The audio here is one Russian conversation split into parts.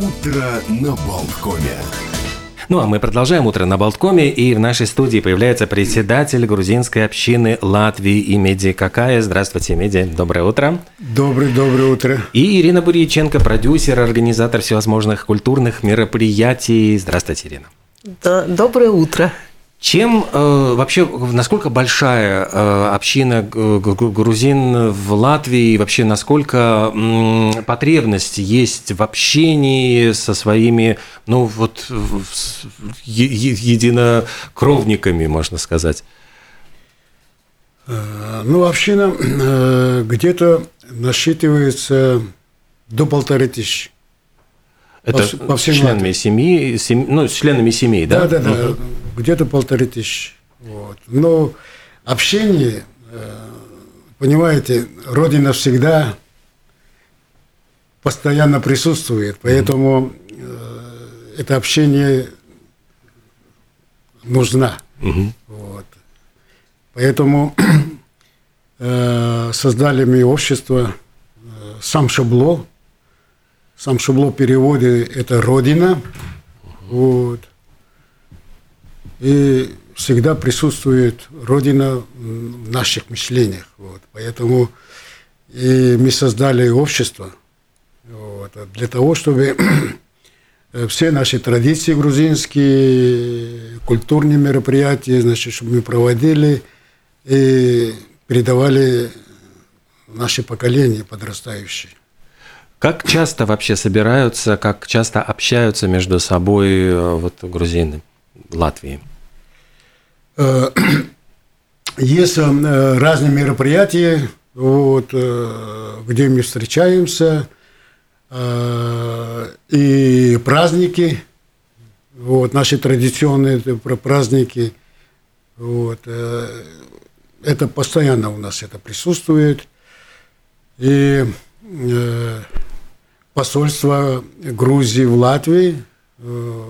Утро на Болткоме. Ну а мы продолжаем утро на Болткоме, и в нашей студии появляется председатель грузинской общины Латвии и Меди Какая. Здравствуйте, Меди, доброе утро. Доброе, доброе утро. И Ирина Бурьяченко, продюсер, организатор всевозможных культурных мероприятий. Здравствуйте, Ирина. Да, доброе утро. Чем э, вообще, насколько большая э, община грузин в Латвии, вообще насколько э, потребность есть в общении со своими, ну вот, е- единокровниками, можно сказать? Э, ну, община э, где-то насчитывается до полторы тысячи. Это по, по всем членами семьи, семьи, ну, членами семей, да? Да, да, да, где-то полторы тысячи. Вот. Но общение, э, понимаете, Родина всегда постоянно присутствует, поэтому mm-hmm. это общение нужна. Mm-hmm. Вот. Поэтому э, создали мы общество э, «Сам Шабло», сам Шабло переводе это родина. Вот. И всегда присутствует родина в наших мышлениях. Вот. Поэтому и мы создали общество вот, для того, чтобы все наши традиции грузинские, культурные мероприятия, значит, чтобы мы проводили и передавали наше поколение подрастающее. Как часто вообще собираются, как часто общаются между собой э, вот, грузины Латвии? Э, есть э, разные мероприятия, вот, где мы встречаемся, и праздники, вот, наши традиционные праздники, вот, это постоянно у нас это присутствует. И посольство Грузии в Латвии. Э,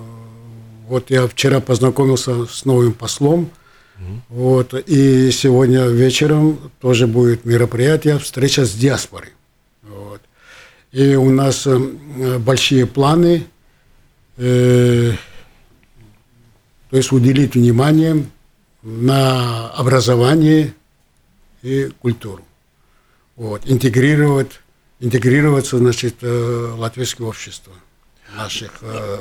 вот я вчера познакомился с новым послом. Вот, и сегодня вечером тоже будет мероприятие, встреча с диаспорой. Вот. И у нас э, большие планы, э, то есть уделить внимание на образование и культуру. Вот, интегрировать интегрироваться значит, э, латвийское общество наших, э,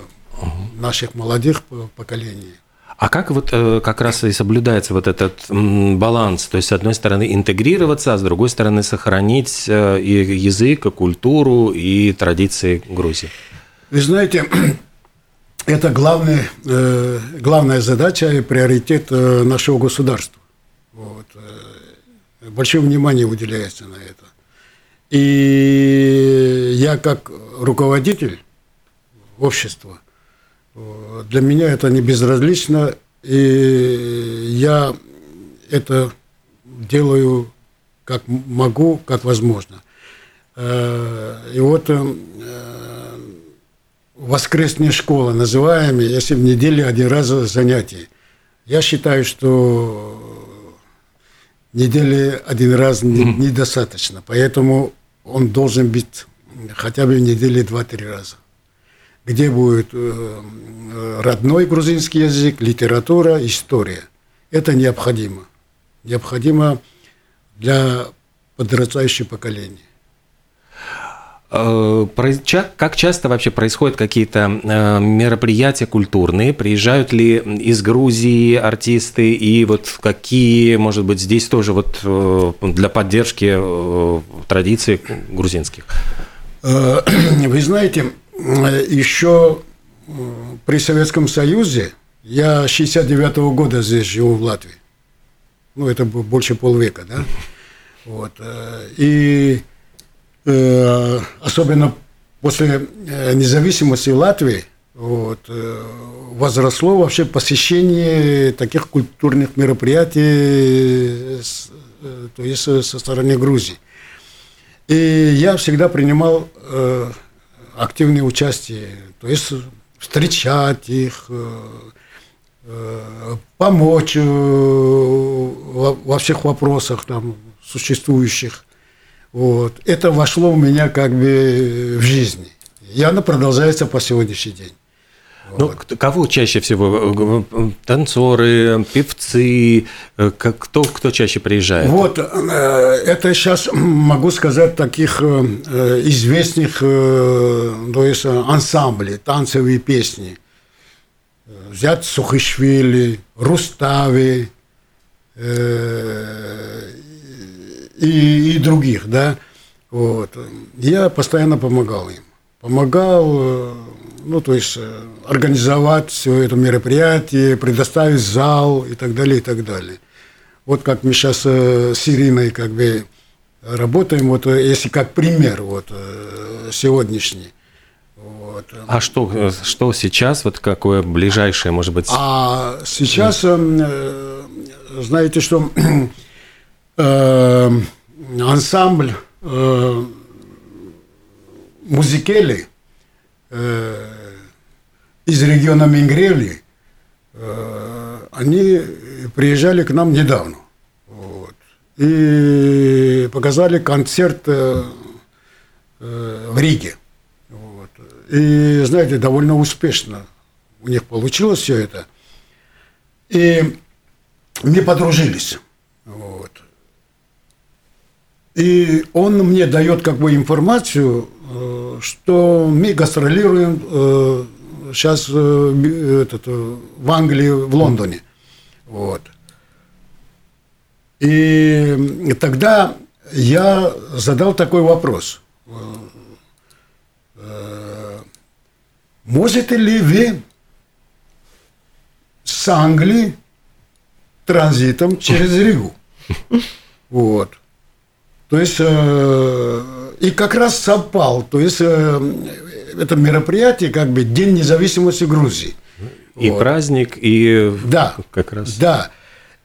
наших молодых поколений. А как вот э, как раз и соблюдается вот этот баланс? То есть, с одной стороны, интегрироваться, а с другой стороны, сохранить и язык, и культуру, и традиции Грузии? Вы знаете, это главная, главная задача и приоритет нашего государства. Вот. Большое внимание уделяется на это. И я как руководитель общества, для меня это не безразлично, и я это делаю как могу, как возможно. Э, и вот э, воскресная школа, называемая, если в неделю один раз занятий. Я считаю, что недели один раз недостаточно. Поэтому он должен быть хотя бы в неделю два-три раза. Где будет э, родной грузинский язык, литература, история. Это необходимо. Необходимо для подрастающего поколения. Э, как часто вообще происходят какие-то э, мероприятия культурные? Приезжают ли из Грузии артисты? И вот какие, может быть, здесь тоже вот э, для поддержки традиций грузинских? Вы знаете, еще при Советском Союзе, я 69 -го года здесь живу в Латвии, ну, это больше полвека, да, вот, и Э, особенно после э, независимости Латвии, вот, э, возросло вообще посещение таких культурных мероприятий, то есть со стороны Грузии. И я всегда принимал активное участие, то есть встречать их, помочь во всех вопросах там существующих. Вот. Это вошло у меня как бы в жизнь. И она продолжается по сегодняшний день. Ну, вот. кого чаще всего? Танцоры, певцы, кто, кто чаще приезжает? Вот, это сейчас могу сказать таких известных то есть, ансамблей, танцевые песни. Взять Сухишвили, Рустави, и, и других, да. Вот. Я постоянно помогал им. Помогал, э, ну, то есть, э, организовать все это мероприятие, предоставить зал и так далее, и так далее. Вот как мы сейчас э, с Ириной как бы работаем, вот если как пример вот сегодняшний. Вот. А что, что сейчас, вот какое ближайшее, может быть? А сейчас, знаете, что э, ансамбль э, музыкели э, из региона Мингрели, э, они приезжали к нам недавно. Вот, и показали концерт э, э, в Риге. Вот. И, знаете, довольно успешно у них получилось все это. И мы подружились. Вот. И он мне дает как бы информацию, что мы гастролируем сейчас э, э, этот, в Англии, в Лондоне. Вот. И тогда я задал такой вопрос. Можете ли вы с Англии транзитом через Ригу? Вот. То есть, э, и как раз совпал, то есть, э, это мероприятие, как бы День независимости Грузии. И вот. праздник, и да, как раз. Да.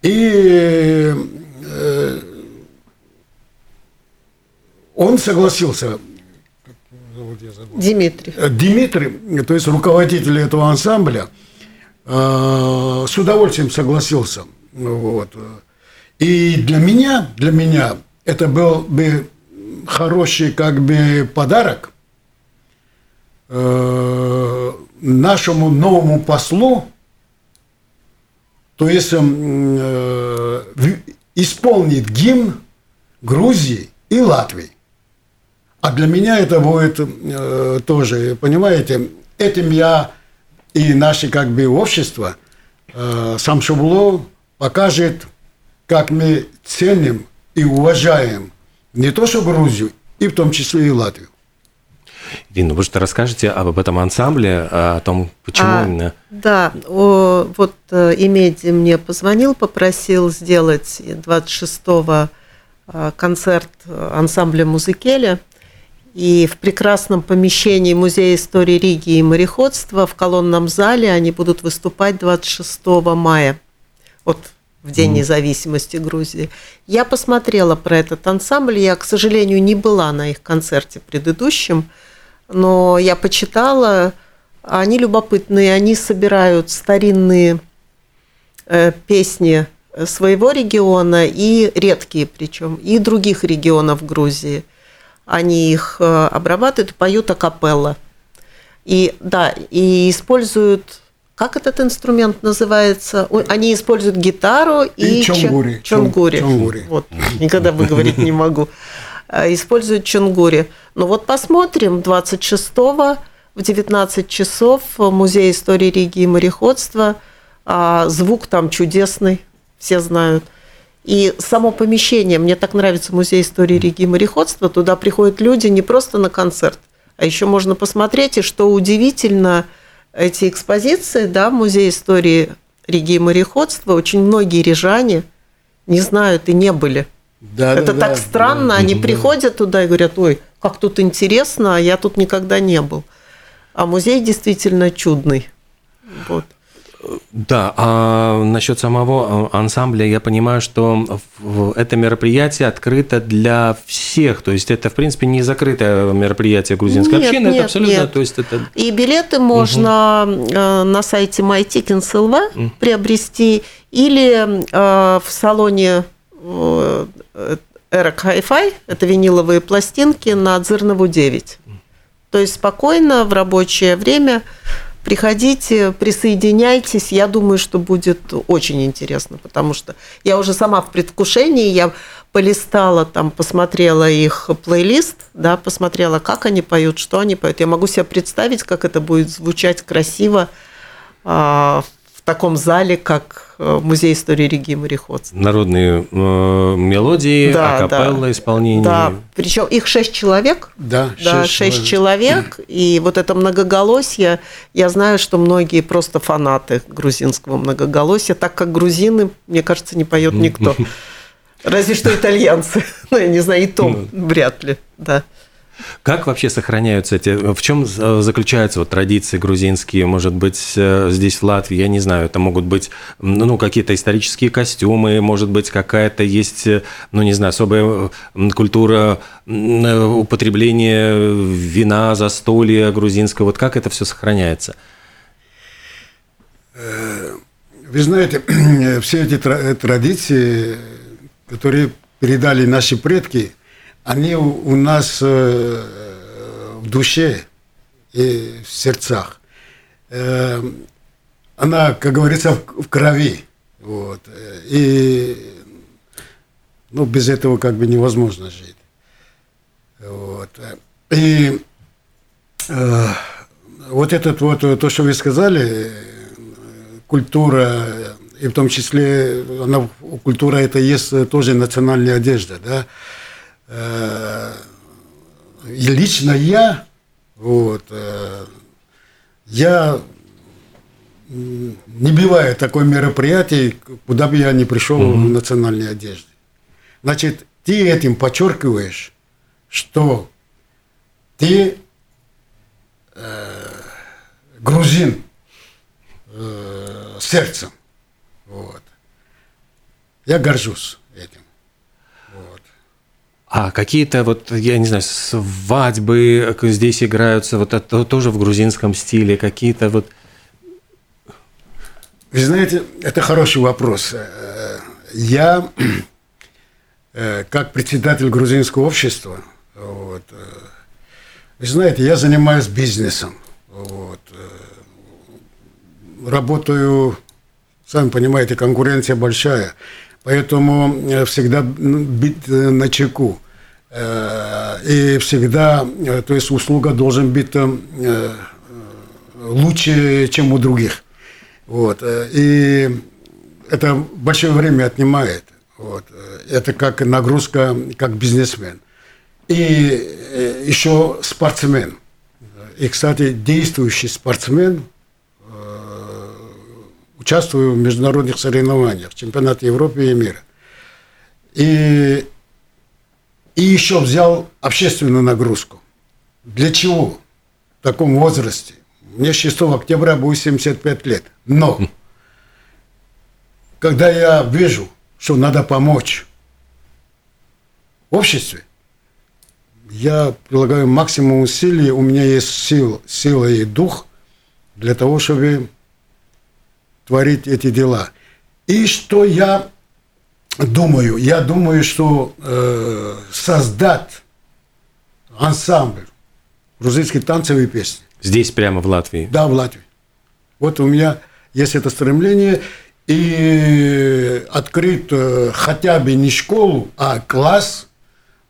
И э, он согласился. Дмитрий. Э, Дмитрий, то есть руководитель этого ансамбля, э, с удовольствием согласился. Вот. И для меня, для меня это был бы хороший как бы подарок э, нашему новому послу, то есть э, исполнить гимн Грузии и Латвии. А для меня это будет э, тоже, понимаете, этим я и наше как бы общество, э, сам покажет, как мы ценим и уважаем не то что Грузию, и в том числе и Латвию. Ирина, вы что расскажете об этом ансамбле, о том, почему а, именно? Да, о, вот э, Имеди мне позвонил, попросил сделать 26-го э, концерт ансамбля Музыкеля. И в прекрасном помещении Музея истории Риги и мореходства в колонном зале они будут выступать 26 мая. Вот в День mm. независимости Грузии. Я посмотрела про этот ансамбль. Я, к сожалению, не была на их концерте предыдущем, но я почитала. Они любопытные, они собирают старинные э, песни своего региона и редкие причем, и других регионов Грузии. Они их э, обрабатывают, поют акапелла. И да, и используют как этот инструмент называется? Они используют гитару и, и чонгури. Чонгури. чонгури. Вот, никогда выговорить не могу. А, используют чонгури. Ну вот посмотрим, 26-го в 19 часов Музей истории Риги и мореходства. А звук там чудесный, все знают. И само помещение, мне так нравится Музей истории Риги и мореходства, туда приходят люди не просто на концерт, а еще можно посмотреть, и что удивительно – эти экспозиции, да, Музей истории Риги и мореходства, очень многие рижане не знают и не были. Да, Это да, так да, странно, да, они да. приходят туда и говорят, ой, как тут интересно, а я тут никогда не был. А музей действительно чудный. Вот. Да, а насчет самого э, ансамбля я понимаю, что это мероприятие открыто для всех, то есть это в принципе не закрытое мероприятие грузинской нет, общины, нет, это абсолютно, нет. то есть это. И билеты можно угу. на сайте MyTickets.lv угу. приобрести или в салоне Эрок Hi-Fi, это виниловые пластинки на Дзырнову 9. То есть спокойно в рабочее время приходите, присоединяйтесь. Я думаю, что будет очень интересно, потому что я уже сама в предвкушении, я полистала, там, посмотрела их плейлист, да, посмотрела, как они поют, что они поют. Я могу себе представить, как это будет звучать красиво а, таком зале, как э, Музей истории Риги и мореходства. Народные э, мелодии, да, акапелла да. исполнение. Да, причем их шесть человек. Да, да шесть, человек. человек. И вот это многоголосие, я знаю, что многие просто фанаты грузинского многоголосия, так как грузины, мне кажется, не поет никто. Разве что итальянцы. Ну, я не знаю, и то ну. вряд ли, да. Как вообще сохраняются эти... В чем заключаются вот традиции грузинские? Может быть, э, здесь в Латвии, я не знаю, это могут быть ну, какие-то исторические костюмы, может быть, какая-то есть, э, ну, не знаю, особая культура э, употребления вина, застолья грузинского. Вот как это все сохраняется? Вы знаете, все эти традиции, которые передали наши предки – они у нас э, в душе и в сердцах. Э, она, как говорится, в крови. Вот. И ну, без этого как бы невозможно жить. Вот. И э, вот этот вот, то, что вы сказали, культура, и в том числе, она, культура это есть тоже национальная одежда, да, Э, и лично я, вот, э, я не бывает такое мероприятие, куда бы я не пришел угу. в национальной одежде. Значит, ты этим подчеркиваешь, что ты э, грузин э, сердцем. Вот. Я горжусь. А какие-то вот, я не знаю, свадьбы здесь играются, вот это тоже в грузинском стиле, какие-то вот... Вы знаете, это хороший вопрос. Э, я, э, как председатель грузинского общества, вот, э, вы знаете, я занимаюсь бизнесом. Вот, работаю, сами понимаете, конкуренция большая. Поэтому всегда быть на чеку. Э, и всегда, э, то есть услуга должен быть э, лучше, чем у других. Вот. И это большое время отнимает. Вот. Это как нагрузка, как бизнесмен. И еще спортсмен. И, кстати, действующий спортсмен, участвую в международных соревнованиях, чемпионате Европы и мира. И и еще взял общественную нагрузку. Для чего в таком возрасте? Мне 6 октября будет 75 лет. Но, когда я вижу, что надо помочь обществу, я прилагаю максимум усилий, у меня есть сил, сила и дух для того, чтобы творить эти дела. И что я думаю, я думаю, что э, создать ансамбль грузинские танцевые песни. Здесь прямо в Латвии? Да, в Латвии. Вот у меня есть это стремление и открыть э, хотя бы не школу, а класс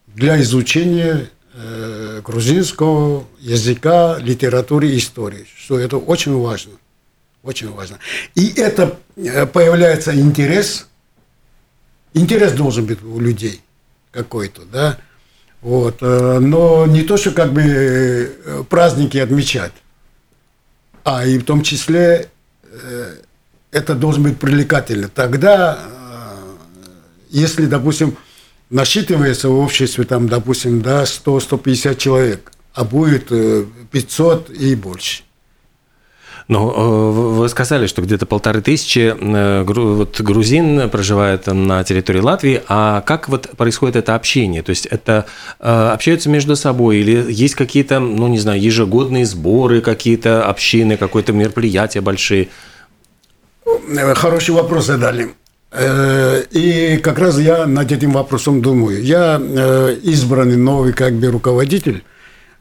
для изучения э, грузинского языка, литературы и истории, что это очень важно. Очень важно. И это э, появляется интерес – интерес должен быть у людей какой-то, да, вот, э, но не то, что как бы э, праздники отмечать, а и в том числе это должен быть привлекательно. Тогда, если, допустим, насчитывается в обществе, там, допустим, да, 100-150 человек, а будет 500 и больше – ну, э, вы сказали, что где-то полторы тысячи э, грузин проживает на территории Латвии. А как вот происходит это общение? То есть это э, общаются между собой или есть какие-то, ну, не знаю, ежегодные сборы, какие-то общины, какое-то мероприятия большие? Хороший вопрос задали. И как раз я над этим вопросом думаю. Я избранный новый как бы руководитель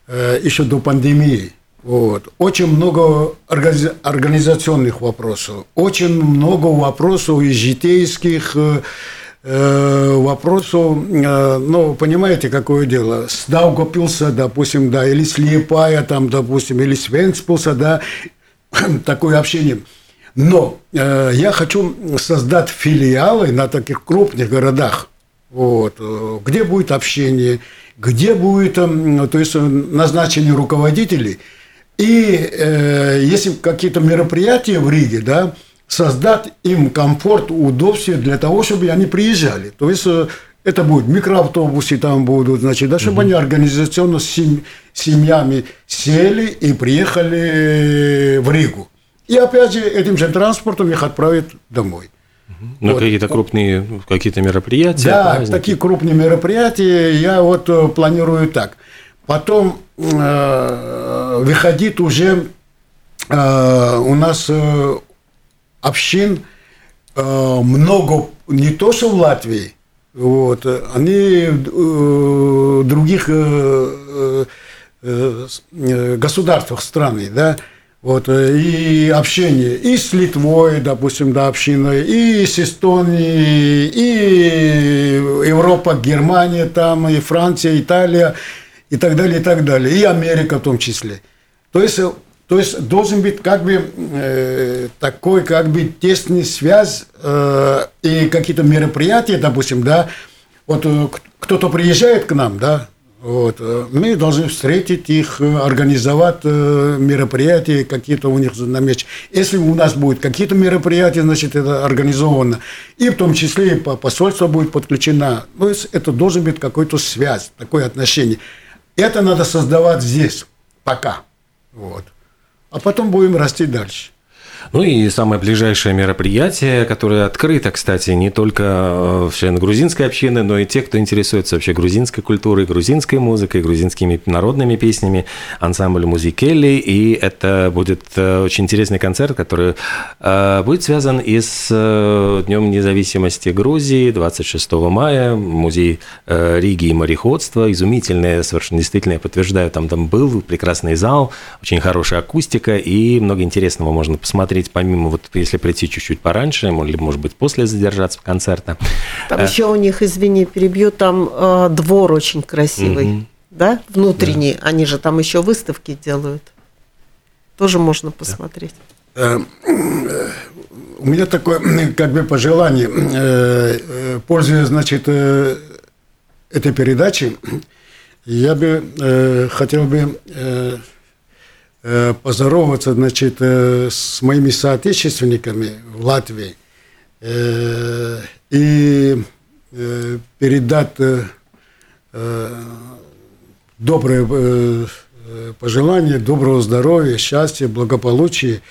еще до пандемии. Вот. Очень много организационных вопросов, очень много вопросов и житейских э, вопросов, э, ну, понимаете, какое дело, с Даугапилса, допустим, да, или Слепая, там, допустим, или Свенспилса, да, такое общение. Но э, я хочу создать филиалы на таких крупных городах, вот, э, где будет общение, где будет, э, то есть назначение руководителей – и э, если какие-то мероприятия в Риге, да, создать им комфорт, удобствие для того, чтобы они приезжали. То есть э, это будет микроавтобусы там будут, значит, да, чтобы угу. они организационно с семьями сели и приехали в Ригу. И опять же этим же транспортом их отправят домой. На вот. какие-то крупные какие-то мероприятия? Да, праздники. такие крупные мероприятия я вот э, планирую так. Потом э, выходит уже э, у нас э, общин э, много, не то что в Латвии, вот, они в э, других э, э, э, государствах страны, да, вот, и общение и с Литвой, допустим, да, общиной, и с Эстонией, и Европа, Германия там, и Франция, Италия – и так далее, и так далее, и Америка в том числе. То есть, то есть должен быть как бы э, такой как бы тесный связь э, и какие-то мероприятия, допустим, да, вот э, кто-то приезжает к нам, да, вот, э, мы должны встретить их, организовать э, мероприятия, какие-то у них намечены. Если у нас будет какие-то мероприятия, значит, это организовано. И в том числе и посольство будет подключено. То есть это должен быть какой-то связь, такое отношение. Это надо создавать здесь, пока. Вот. А потом будем расти дальше. Ну и самое ближайшее мероприятие, которое открыто, кстати, не только э, члены грузинской общины, но и те, кто интересуется вообще грузинской культурой, грузинской музыкой, грузинскими народными песнями, ансамбль Музикелли. И это будет э, очень интересный концерт, который э, будет связан и с Днем независимости Грузии 26 мая, музей Риги и мореходства. Изумительное, совершенно действительно, я подтверждаю, там, там был прекрасный зал, очень хорошая акустика и много интересного можно посмотреть посмотреть, помимо вот если прийти чуть-чуть пораньше, или, может быть, после задержаться в концерта. Там э, еще у них, извини, перебью, там э, двор очень красивый, угу. да, внутренний. Да. Они же там еще выставки делают. Тоже можно посмотреть. Э, э, у меня такое, как бы, пожелание, пользуясь, значит, этой передачей, я бы хотел бы Э, поздороваться значит, э, с моими соотечественниками в Латвии э, и передать добрые пожелания, доброго здоровья, счастья, благополучия.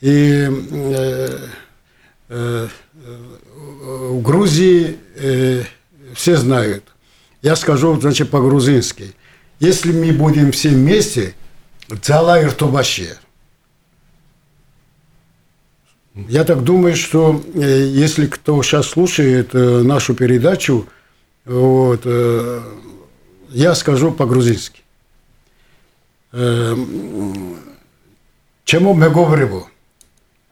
И в Грузии все знают. Я скажу, значит, по-грузински. Если мы будем все вместе – цела Иртубашир. Я так думаю, что если кто сейчас слушает нашу передачу, вот, я скажу по-грузински. Чему мы говорим?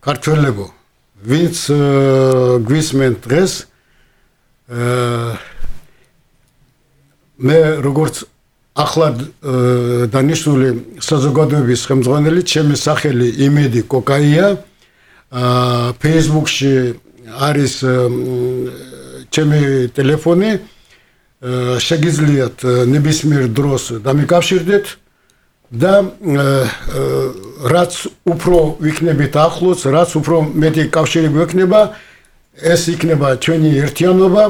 Картвелего. Винц Гвисмен Трес. Мы ругорцы ახლა დანიშნული საზოგადოების ხელმძღვანელი ჩემი სახელი იმედი კოკაია. Facebook-ში არის ჩემი ტელეფონი. შეგიძლიათ ნებისმიერ დროს დამიკავშირდეთ და რაც უფრო ვიქნებით ახლოს, რაც უფრო მეტი კავშირი გვექნება, ეს იქნება ჩვენი ერთიანობა.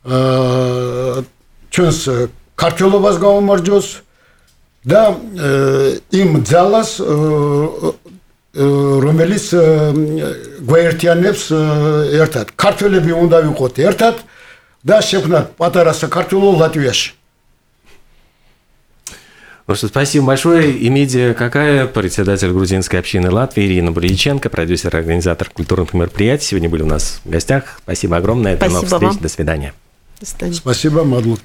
აა ჩვენს ქართლობას გამომარჯოს და იმ ძალას რომელიც გვაერთიანებს ერთად. ქართველები უნდა ვიყოთ ერთად და შექმნათ პატარა საქართველოს ლატვიაში. Ну что, спасибо большое. Имидия какая, председатель грузинской общины Латвии Ирина Буриченко, продюсер, организатор культурных мероприятий. Сегодня были у нас в гостях. Спасибо огромное. Спасибо До новых встреч. Вам. До свидания. До свидания. Спасибо, Мадлут.